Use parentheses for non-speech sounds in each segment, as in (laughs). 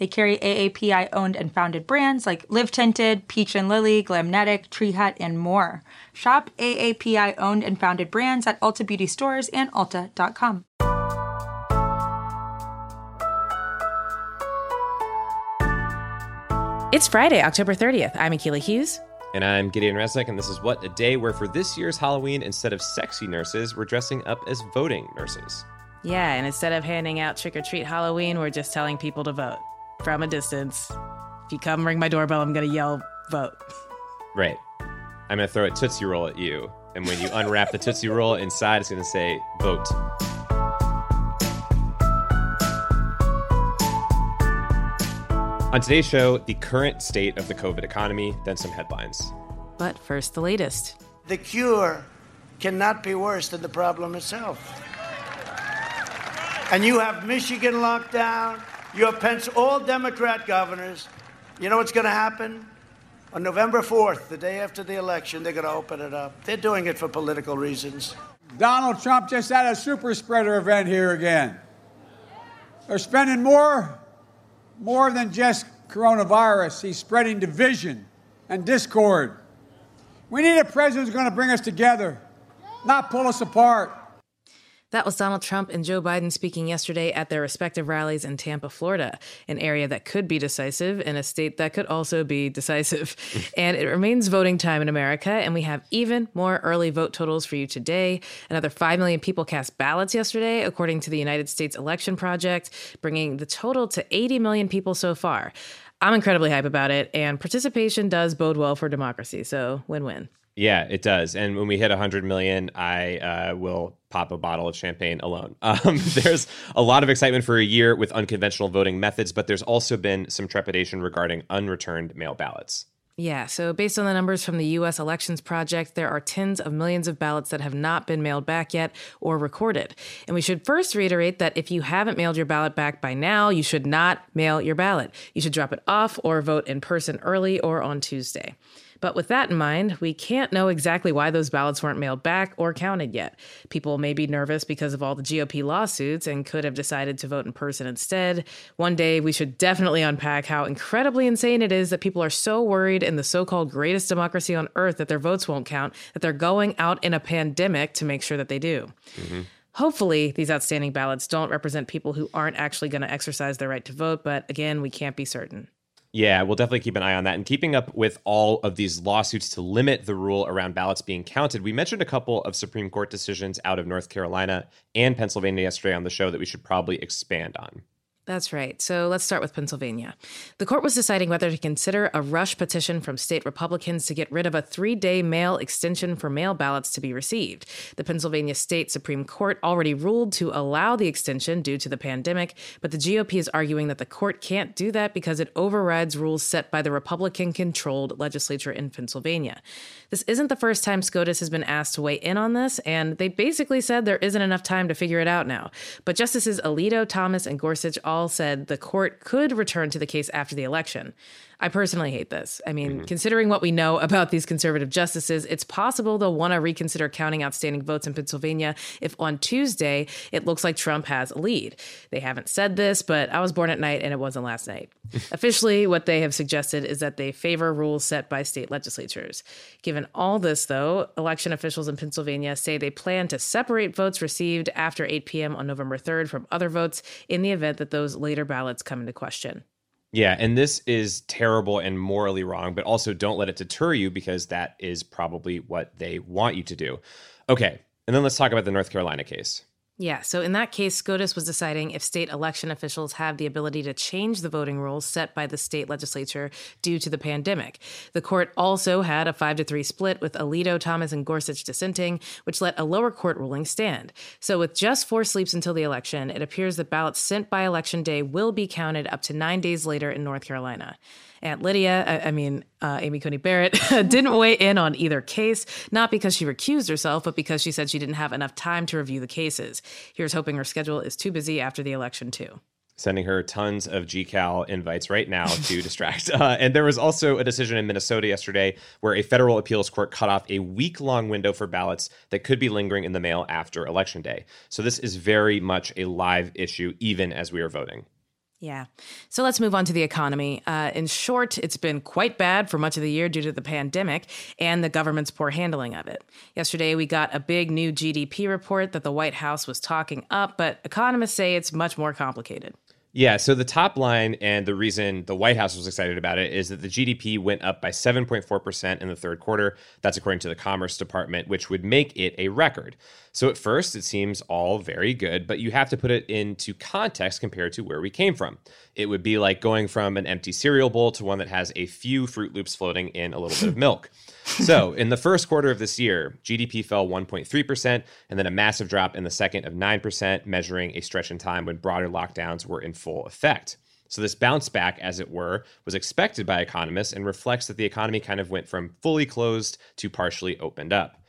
They carry AAPI owned and founded brands like Live Tinted, Peach and Lily, Glamnetic, Tree Hut, and more. Shop AAPI owned and founded brands at Ulta Beauty stores and Ulta.com. It's Friday, October 30th. I'm Akila Hughes. And I'm Gideon Resnick, and this is What a Day, where for this year's Halloween, instead of sexy nurses, we're dressing up as voting nurses. Yeah, and instead of handing out trick or treat Halloween, we're just telling people to vote from a distance. If you come ring my doorbell, I'm going to yell, vote. Right. I'm going to throw a Tootsie Roll at you. And when you unwrap the Tootsie Roll inside, it's going to say, vote. On today's show, the current state of the COVID economy, then some headlines. But first, the latest. The cure cannot be worse than the problem itself. And you have Michigan locked down, you have Pence, all Democrat governors. You know what's going to happen? On November 4th, the day after the election, they're going to open it up. They're doing it for political reasons. Donald Trump just had a super spreader event here again. They're spending more, more than just coronavirus. He's spreading division and discord. We need a president who's going to bring us together, not pull us apart. That was Donald Trump and Joe Biden speaking yesterday at their respective rallies in Tampa, Florida, an area that could be decisive in a state that could also be decisive. (laughs) and it remains voting time in America, and we have even more early vote totals for you today. Another 5 million people cast ballots yesterday, according to the United States Election Project, bringing the total to 80 million people so far. I'm incredibly hype about it, and participation does bode well for democracy, so win win. Yeah, it does. And when we hit 100 million, I uh, will pop a bottle of champagne alone. (laughs) Um, there's a lot of excitement for a year with unconventional voting methods, but there's also been some trepidation regarding unreturned mail ballots. Yeah, so based on the numbers from the US Elections Project, there are tens of millions of ballots that have not been mailed back yet or recorded. And we should first reiterate that if you haven't mailed your ballot back by now, you should not mail your ballot. You should drop it off or vote in person early or on Tuesday. But with that in mind, we can't know exactly why those ballots weren't mailed back or counted yet. People may be nervous because of all the GOP lawsuits and could have decided to vote in person instead. One day, we should definitely unpack how incredibly insane it is that people are so worried in the so called greatest democracy on earth that their votes won't count, that they're going out in a pandemic to make sure that they do. Mm-hmm. Hopefully, these outstanding ballots don't represent people who aren't actually going to exercise their right to vote, but again, we can't be certain. Yeah, we'll definitely keep an eye on that. And keeping up with all of these lawsuits to limit the rule around ballots being counted, we mentioned a couple of Supreme Court decisions out of North Carolina and Pennsylvania yesterday on the show that we should probably expand on. That's right. So let's start with Pennsylvania. The court was deciding whether to consider a rush petition from state Republicans to get rid of a three day mail extension for mail ballots to be received. The Pennsylvania State Supreme Court already ruled to allow the extension due to the pandemic, but the GOP is arguing that the court can't do that because it overrides rules set by the Republican controlled legislature in Pennsylvania. This isn't the first time SCOTUS has been asked to weigh in on this, and they basically said there isn't enough time to figure it out now. But Justices Alito, Thomas, and Gorsuch all said the court could return to the case after the election. I personally hate this. I mean, mm-hmm. considering what we know about these conservative justices, it's possible they'll want to reconsider counting outstanding votes in Pennsylvania if on Tuesday it looks like Trump has a lead. They haven't said this, but I was born at night and it wasn't last night. (laughs) Officially, what they have suggested is that they favor rules set by state legislatures. Given all this, though, election officials in Pennsylvania say they plan to separate votes received after 8 p.m. on November 3rd from other votes in the event that those later ballots come into question. Yeah, and this is terrible and morally wrong, but also don't let it deter you because that is probably what they want you to do. Okay, and then let's talk about the North Carolina case. Yeah, so in that case, SCOTUS was deciding if state election officials have the ability to change the voting rules set by the state legislature due to the pandemic. The court also had a 5 to 3 split with Alito, Thomas, and Gorsuch dissenting, which let a lower court ruling stand. So with just four sleeps until the election, it appears that ballots sent by election day will be counted up to nine days later in North Carolina. Aunt Lydia, I, I mean, uh, Amy Coney Barrett, (laughs) didn't weigh in on either case, not because she recused herself, but because she said she didn't have enough time to review the cases. Here's hoping her schedule is too busy after the election, too sending her tons of GCal invites right now to (laughs) distract. Uh, and there was also a decision in Minnesota yesterday where a federal appeals court cut off a week long window for ballots that could be lingering in the mail after Election Day. So this is very much a live issue, even as we are voting. Yeah. So let's move on to the economy. Uh, in short, it's been quite bad for much of the year due to the pandemic and the government's poor handling of it. Yesterday, we got a big new GDP report that the White House was talking up, but economists say it's much more complicated. Yeah, so the top line and the reason the White House was excited about it is that the GDP went up by 7.4% in the third quarter. That's according to the Commerce Department, which would make it a record. So at first, it seems all very good, but you have to put it into context compared to where we came from. It would be like going from an empty cereal bowl to one that has a few Fruit Loops floating in a little bit of (laughs) milk. So, in the first quarter of this year, GDP fell 1.3%, and then a massive drop in the second of 9%, measuring a stretch in time when broader lockdowns were in full effect. So, this bounce back, as it were, was expected by economists and reflects that the economy kind of went from fully closed to partially opened up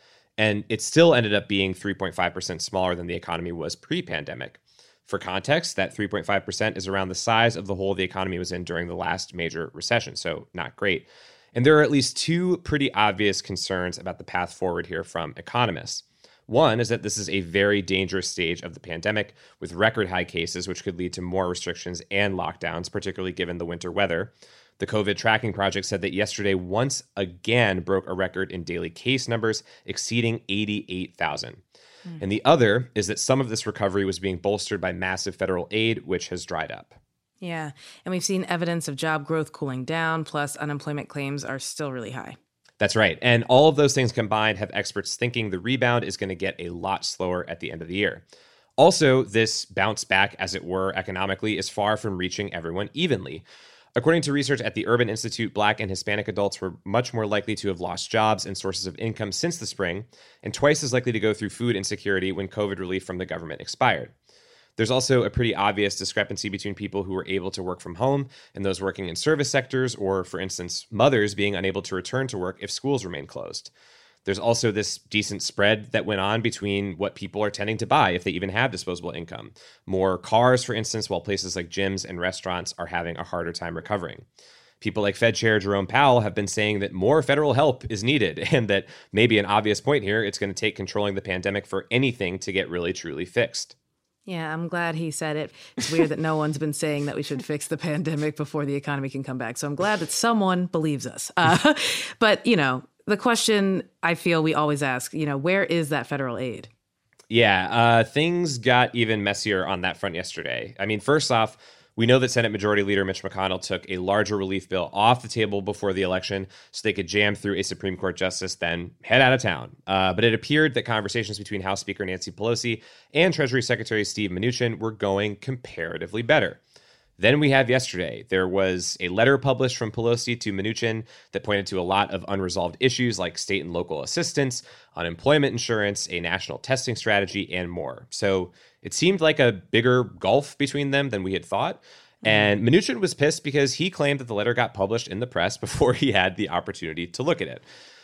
and it still ended up being 3.5% smaller than the economy was pre pandemic. For context, that 3.5% is around the size of the hole the economy was in during the last major recession, so not great. And there are at least two pretty obvious concerns about the path forward here from economists. One is that this is a very dangerous stage of the pandemic with record high cases, which could lead to more restrictions and lockdowns, particularly given the winter weather. The COVID tracking project said that yesterday once again broke a record in daily case numbers exceeding 88,000. Mm. And the other is that some of this recovery was being bolstered by massive federal aid, which has dried up. Yeah. And we've seen evidence of job growth cooling down, plus unemployment claims are still really high. That's right. And all of those things combined have experts thinking the rebound is going to get a lot slower at the end of the year. Also, this bounce back, as it were, economically, is far from reaching everyone evenly. According to research at the Urban Institute, Black and Hispanic adults were much more likely to have lost jobs and sources of income since the spring, and twice as likely to go through food insecurity when COVID relief from the government expired. There's also a pretty obvious discrepancy between people who were able to work from home and those working in service sectors, or, for instance, mothers being unable to return to work if schools remain closed. There's also this decent spread that went on between what people are tending to buy if they even have disposable income. More cars, for instance, while places like gyms and restaurants are having a harder time recovering. People like Fed Chair Jerome Powell have been saying that more federal help is needed, (laughs) and that maybe an obvious point here, it's going to take controlling the pandemic for anything to get really truly fixed. Yeah, I'm glad he said it. It's weird that no (laughs) one's been saying that we should fix the (laughs) pandemic before the economy can come back. So I'm glad that someone believes us. Uh, but, you know, the question I feel we always ask, you know, where is that federal aid? Yeah, uh, things got even messier on that front yesterday. I mean, first off, we know that Senate Majority Leader Mitch McConnell took a larger relief bill off the table before the election so they could jam through a Supreme Court justice, then head out of town. Uh, but it appeared that conversations between House Speaker Nancy Pelosi and Treasury Secretary Steve Mnuchin were going comparatively better. Then we have yesterday. There was a letter published from Pelosi to Mnuchin that pointed to a lot of unresolved issues like state and local assistance, unemployment insurance, a national testing strategy, and more. So it seemed like a bigger gulf between them than we had thought. Mm-hmm. And Mnuchin was pissed because he claimed that the letter got published in the press (laughs) before he had the opportunity to look at it.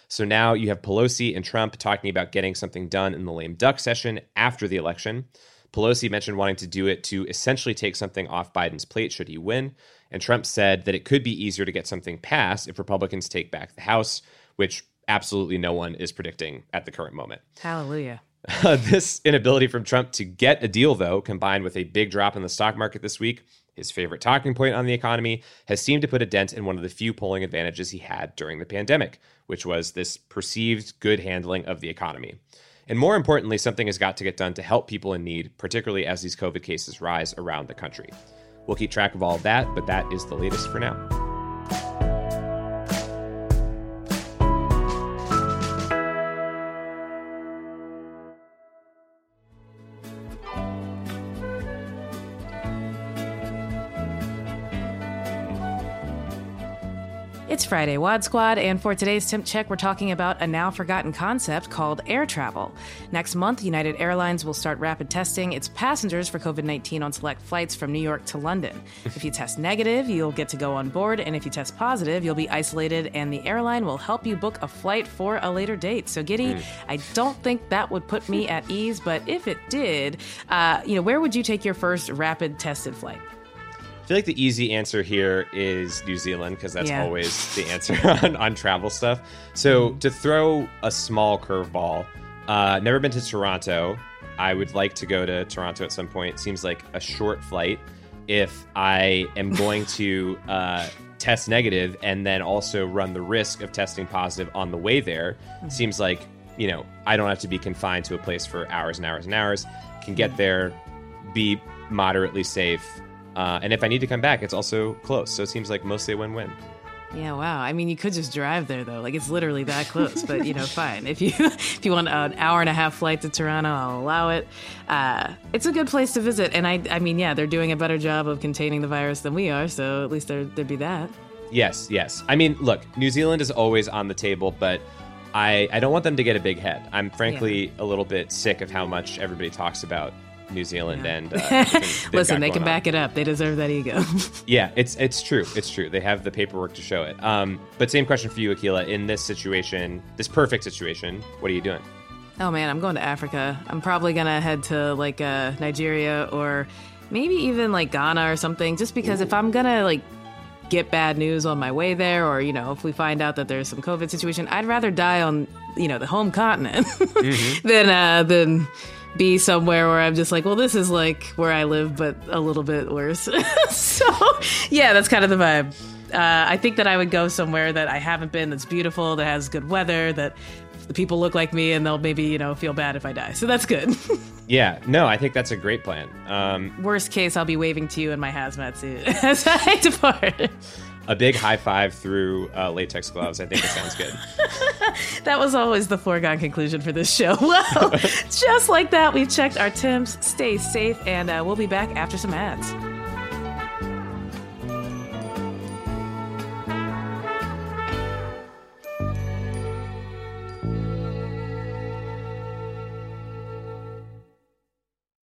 So now you have Pelosi and Trump talking about getting something done in the lame duck session after the election. Pelosi mentioned wanting to do it to essentially take something off Biden's plate should he win. And Trump said that it could be easier to get something passed if Republicans take back the House, which absolutely no one is predicting at the current moment. Hallelujah. Uh, this inability from Trump to get a deal, though, combined with a big drop in the stock market this week, his favorite talking point on the economy, has seemed to put a dent in one of the few polling advantages he had during the pandemic, which was this perceived good handling of the economy. And more importantly, something has got to get done to help people in need, particularly as these COVID cases rise around the country. We'll keep track of all of that, but that is the latest for now. Friday, Wad Squad, and for today's temp check, we're talking about a now forgotten concept called air travel. Next month, United Airlines will start rapid testing its passengers for COVID 19 on select flights from New York to London. if you test negative, you'll get to go on board, and if you test positive, you'll be isolated, and the airline will help you book a flight for a later date. So, Giddy, mm. I don't think that would put me at ease, but if it did, uh, you know, where would you take your first rapid tested flight? I feel like the easy answer here is New Zealand because that's yeah. always the answer (laughs) on, on travel stuff. So mm. to throw a small curveball, uh, never been to Toronto. I would like to go to Toronto at some point. Seems like a short flight. If I am going (laughs) to uh, test negative and then also run the risk of testing positive on the way there, mm. seems like you know I don't have to be confined to a place for hours and hours and hours. Can get mm. there, be moderately safe, uh, and if I need to come back, it's also close. So it seems like mostly a win-win. Yeah, wow. I mean, you could just drive there though. Like it's literally that (laughs) close. but you know, fine. If you (laughs) if you want an hour and a half flight to Toronto, I'll allow it. Uh, it's a good place to visit, and I I mean, yeah, they're doing a better job of containing the virus than we are. So at least there there'd be that. Yes, yes. I mean, look, New Zealand is always on the table, but I I don't want them to get a big head. I'm frankly yeah. a little bit sick of how much everybody talks about New Zealand yeah. and uh, (laughs) listen, they can back on. it up. They deserve that ego. (laughs) yeah, it's it's true. It's true. They have the paperwork to show it. Um, but same question for you, Akila. In this situation, this perfect situation, what are you doing? Oh man, I'm going to Africa. I'm probably gonna head to like uh, Nigeria or maybe even like Ghana or something. Just because Ooh. if I'm gonna like get bad news on my way there, or you know, if we find out that there's some COVID situation, I'd rather die on you know the home continent mm-hmm. (laughs) than uh, than be somewhere where I'm just like, well, this is like where I live, but a little bit worse. (laughs) so, yeah, that's kind of the vibe. Uh, I think that I would go somewhere that I haven't been, that's beautiful, that has good weather, that the people look like me, and they'll maybe you know feel bad if I die. So that's good. (laughs) yeah, no, I think that's a great plan. Um, Worst case, I'll be waving to you in my hazmat suit (laughs) as I depart a big high five through uh, latex gloves. I think it sounds good. (laughs) that was always the foregone conclusion for this show. (laughs) Well, (laughs) just like that, we've checked our temps. Stay safe, and uh, we'll be back after some ads.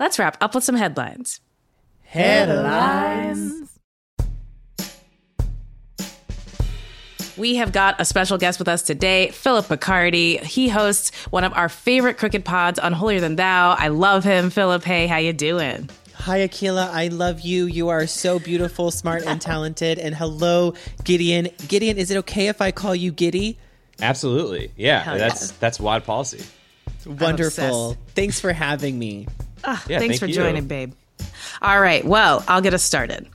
Let's wrap up with some headlines. Headlines. We have got a special guest with us today, Philip Picardi. He hosts one of our favorite crooked pods Unholier Than Thou. I love him. Philip, hey, how you doing? Hi, Akila. I love you. You are so beautiful, smart, and talented. And hello, Gideon. Gideon, is it okay if I call you Giddy? Absolutely. Yeah, Hell that's that's WAD policy. Wonderful. Thanks for having me. Ah, Yeah, thanks thank for you. joining, babe. All right, well, I'll get us started.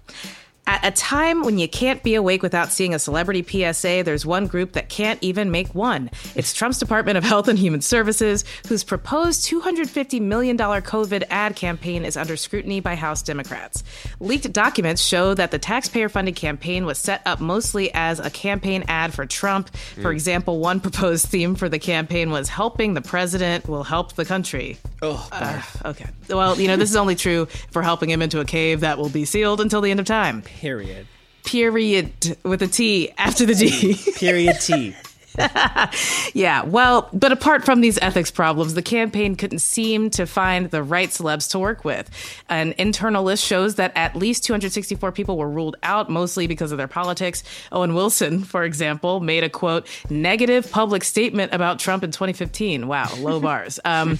At a time when you can't be awake without seeing a celebrity PSA, there's one group that can't even make one. It's Trump's Department of Health and Human Services, whose proposed $250 million COVID ad campaign is under scrutiny by House Democrats. Leaked documents show that the taxpayer funded campaign was set up mostly as a campaign ad for Trump. For example, one proposed theme for the campaign was Helping the President will help the country. Oh, Uh, okay. Well, you know, this is only true for helping him into a cave that will be sealed until the end of time. Period. Period with a T after the D. Period T. (laughs) (laughs) yeah, well, but apart from these ethics problems, the campaign couldn't seem to find the right celebs to work with. An internal list shows that at least 264 people were ruled out, mostly because of their politics. Owen Wilson, for example, made a quote, negative public statement about Trump in 2015. Wow, low (laughs) bars. Um,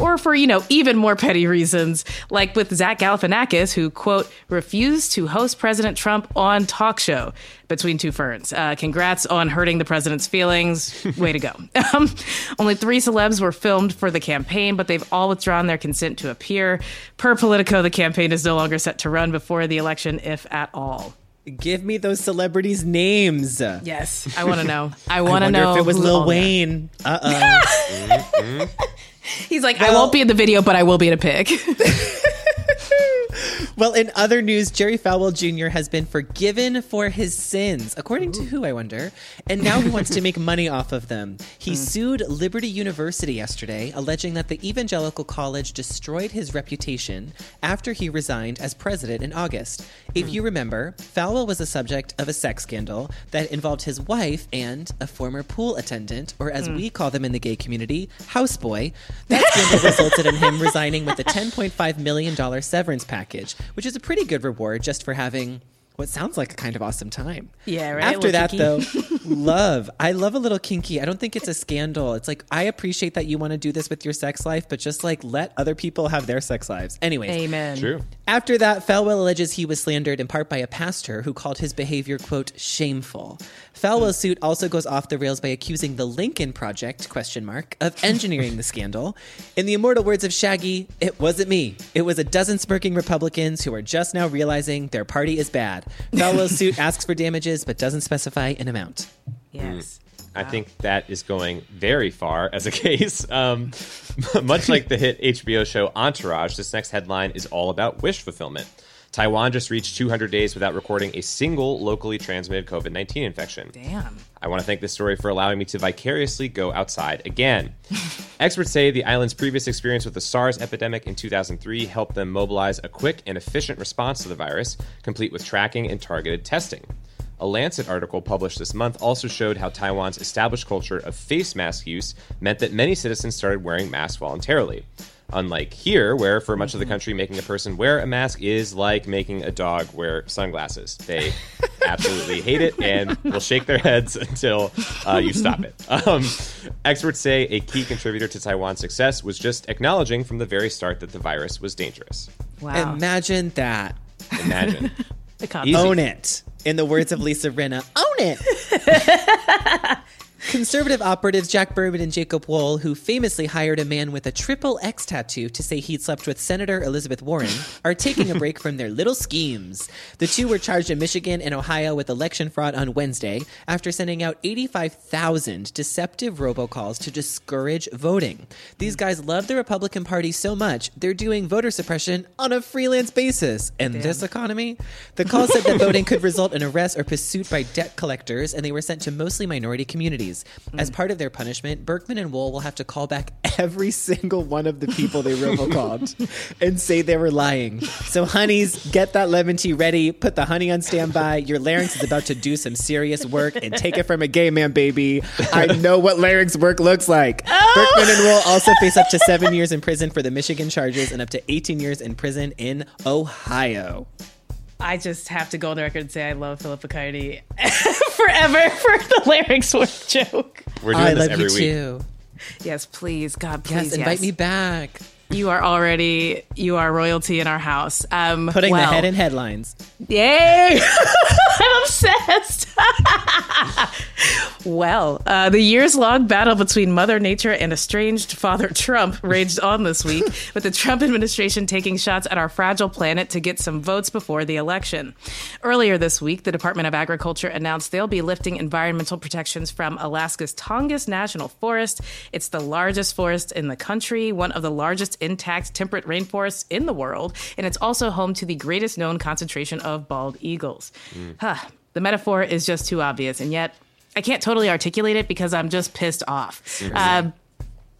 or for, you know, even more petty reasons, like with Zach Galifianakis, who, quote, refused to host President Trump on talk show between two ferns. Uh, congrats on hurting the president's feelings. Way to go. (laughs) Um, only three celebs were filmed for the campaign, but they've all withdrawn their consent to appear. Per Politico, the campaign is no longer set to run before the election, if at all. Give me those celebrities' names. Yes, I want to know. I (laughs) I want to know if it was Lil all they are. Wayne. (laughs) Uh oh. He's like, I won't be in the video, but I will be in a pic. Well, in other news, Jerry Falwell Jr. has been forgiven for his sins. According to who, I wonder? And now he wants to make (laughs) money off of them. He hmm. sued Liberty University yesterday, alleging that the evangelical college destroyed his reputation after he resigned as president in August. If hmm. you remember, Falwell was the subject of a sex scandal that involved his wife and a former pool attendant, or as hmm. we call them in the gay community, houseboy. That scandal resulted in him (laughs) resigning with a $10.5 million severance package, which is a pretty good reward just for having what sounds like a kind of awesome time. Yeah, right? After that, little though, (laughs) love. I love a little kinky. I don't think it's a scandal. It's like, I appreciate that you want to do this with your sex life, but just like let other people have their sex lives. Anyways, Amen. True. after that, Falwell alleges he was slandered in part by a pastor who called his behavior, quote, shameful. Falwell's suit also goes off the rails by accusing the Lincoln Project, question mark, of engineering the scandal. In the immortal words of Shaggy, it wasn't me. It was a dozen smirking Republicans who are just now realizing their party is bad. Falwell's suit asks for damages but doesn't specify an amount. Yes. I think that is going very far as a (laughs) case. Um, much like the hit HBO show Entourage, this next headline is all about wish fulfillment. Taiwan just reached 200 days without recording a single locally transmitted COVID 19 infection. Damn. I want to thank this story for allowing me to vicariously go outside again. (laughs) Experts say the island's previous experience with the SARS epidemic in 2003 helped them mobilize a quick and efficient response to the virus, complete with tracking and targeted testing. A Lancet article published this month also showed how Taiwan's established culture of face mask use meant that many citizens started wearing masks voluntarily. Unlike here, where for much of the country making a person wear a mask is like making a dog wear sunglasses. They (laughs) absolutely hate it and will shake their heads until uh, you stop it. (laughs) Um, experts say a key contributor to Taiwan's success was just acknowledging from the very start that the virus was dangerous. Wow. Imagine that. Imagine. (laughs) the concept. Own it. In the words of Lisa Rinna, own it. Conservative operatives Jack Burkman and Jacob Wohl, who famously hired a man with a triple X tattoo to say he'd slept with Senator Elizabeth Warren, are taking a break from their little schemes. The two were charged in Michigan and Ohio with election fraud on Wednesday after sending out 85,000 deceptive robocalls to discourage voting. These guys love the Republican Party so much, they're doing voter suppression on a freelance basis. In this economy, the call said that voting could result in arrest or pursuit by debt collectors, and they were sent to mostly minority communities. As mm. part of their punishment, Burkman and Wohl will have to call back (laughs) every single one of the people they robocalled (laughs) and say they were lying. So, honeys, get that lemon tea ready, put the honey on standby. Your larynx is about to do some serious work, and take it from a gay man, baby. I know what larynx work looks like. (laughs) Oh! Burkman and Wohl also face up to seven years in prison for the Michigan charges and up to 18 years in prison in Ohio. I just have to go on the record and say I love Philip Picardi (laughs) forever for the larynx work joke. We're doing I this love every you week. too. Yes, please, God, Yes, invite yes. me back. You are already you are royalty in our house. Um, Putting well, the head in headlines. Yay! (laughs) I'm obsessed. (laughs) well, uh, the years long battle between Mother Nature and estranged Father Trump raged on this week, (laughs) with the Trump administration taking shots at our fragile planet to get some votes before the election. Earlier this week, the Department of Agriculture announced they'll be lifting environmental protections from Alaska's Tongass National Forest. It's the largest forest in the country, one of the largest intact temperate rainforests in the world, and it's also home to the greatest known concentration of bald eagles. Huh. The metaphor is just too obvious, and yet I can't totally articulate it because I'm just pissed off. Um,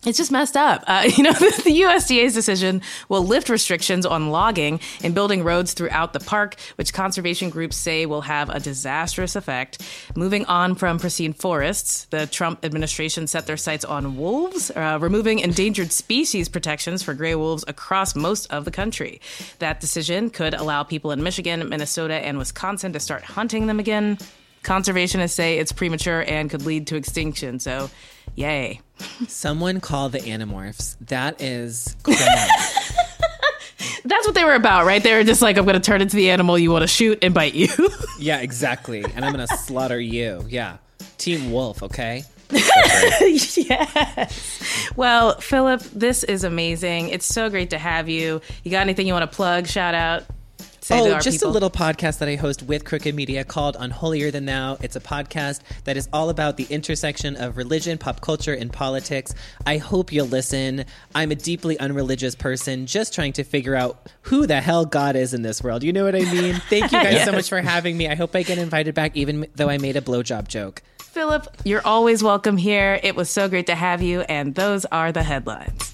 it's just messed up. Uh, (laughs) you know, the, USDA's decision will lift restrictions on logging and building roads throughout the park, which conservation groups say will have a disastrous effect. Moving on from pristine forests, the Trump administration set their sights on wolves, uh, removing endangered species protections for gray wolves across most of the country. That decision could allow people in Michigan, Minnesota, and Wisconsin to start hunting them again. Conservationists say it's premature and could lead to extinction, so yay. Someone call the Animorphs. That is. (laughs) That's what they were about, right? They were just like, I'm going to turn into the animal you want to shoot and bite you. (laughs) yeah, exactly. And I'm gonna slaughter you. Yeah. Team Wolf, okay? (laughs) yes. Well, Philip, this is amazing. It's so great to have you. You got anything you want to plug, shout out? Say to oh, our just people? a little podcast that I host with Crooked Media called Unholier Than Thou. It's a podcast that is all about the intersection of religion, pop culture, and politics. I hope you'll listen. I'm a deeply unreligious person just trying to figure out who the hell God is in this world. You know what I mean? Thank you guys (laughs) so much for having me. I hope I get invited back, even though I made a blowjob joke. Philip, you're always welcome here. It was so great to have you, and those are the headlines.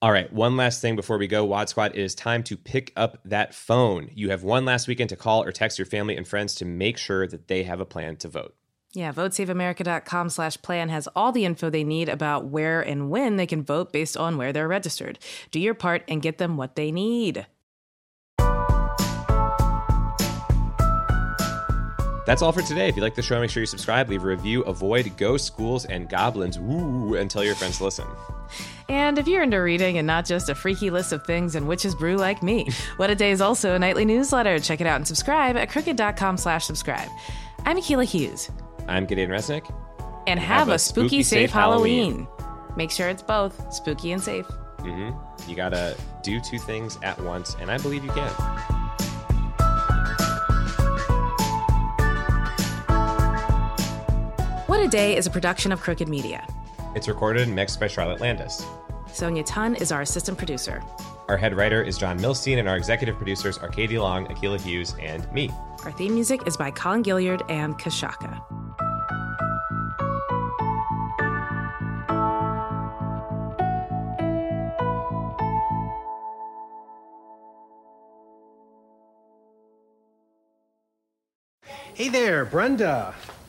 All right, one last thing before we go, Wad Squad. It is time to pick up that phone. You have one last weekend to call or text your family and friends to make sure that they have a plan to vote. Yeah, votesaveamerica.com slash plan has all the info they need about where and when they can vote based on where they're registered. Do your part and get them what they need. That's all for today. If you like the show, make sure you subscribe, leave a review, avoid ghosts, schools, and goblins. Woo! And tell your friends to listen. And if you're into reading and not just a freaky list of things and witches brew like me, What a Day is also a nightly newsletter. Check it out and subscribe at crooked.com slash subscribe. I'm Akila Hughes. I'm Gideon Resnick. And have, a, spooky, safe Halloween. Make sure it's both spooky and safe. Mm-hmm. You gotta do two things at once, and I believe you can. What Day is a production of Crooked Media. It's recorded and mixed by Charlotte Landis. Sonia Tun is our assistant producer. Our head writer is John Milstein, and our executive producers are Katie Long, Akila Hughes, and me. Our theme music is by Colin Gilliard and Kashaka. Hey there, Brenda.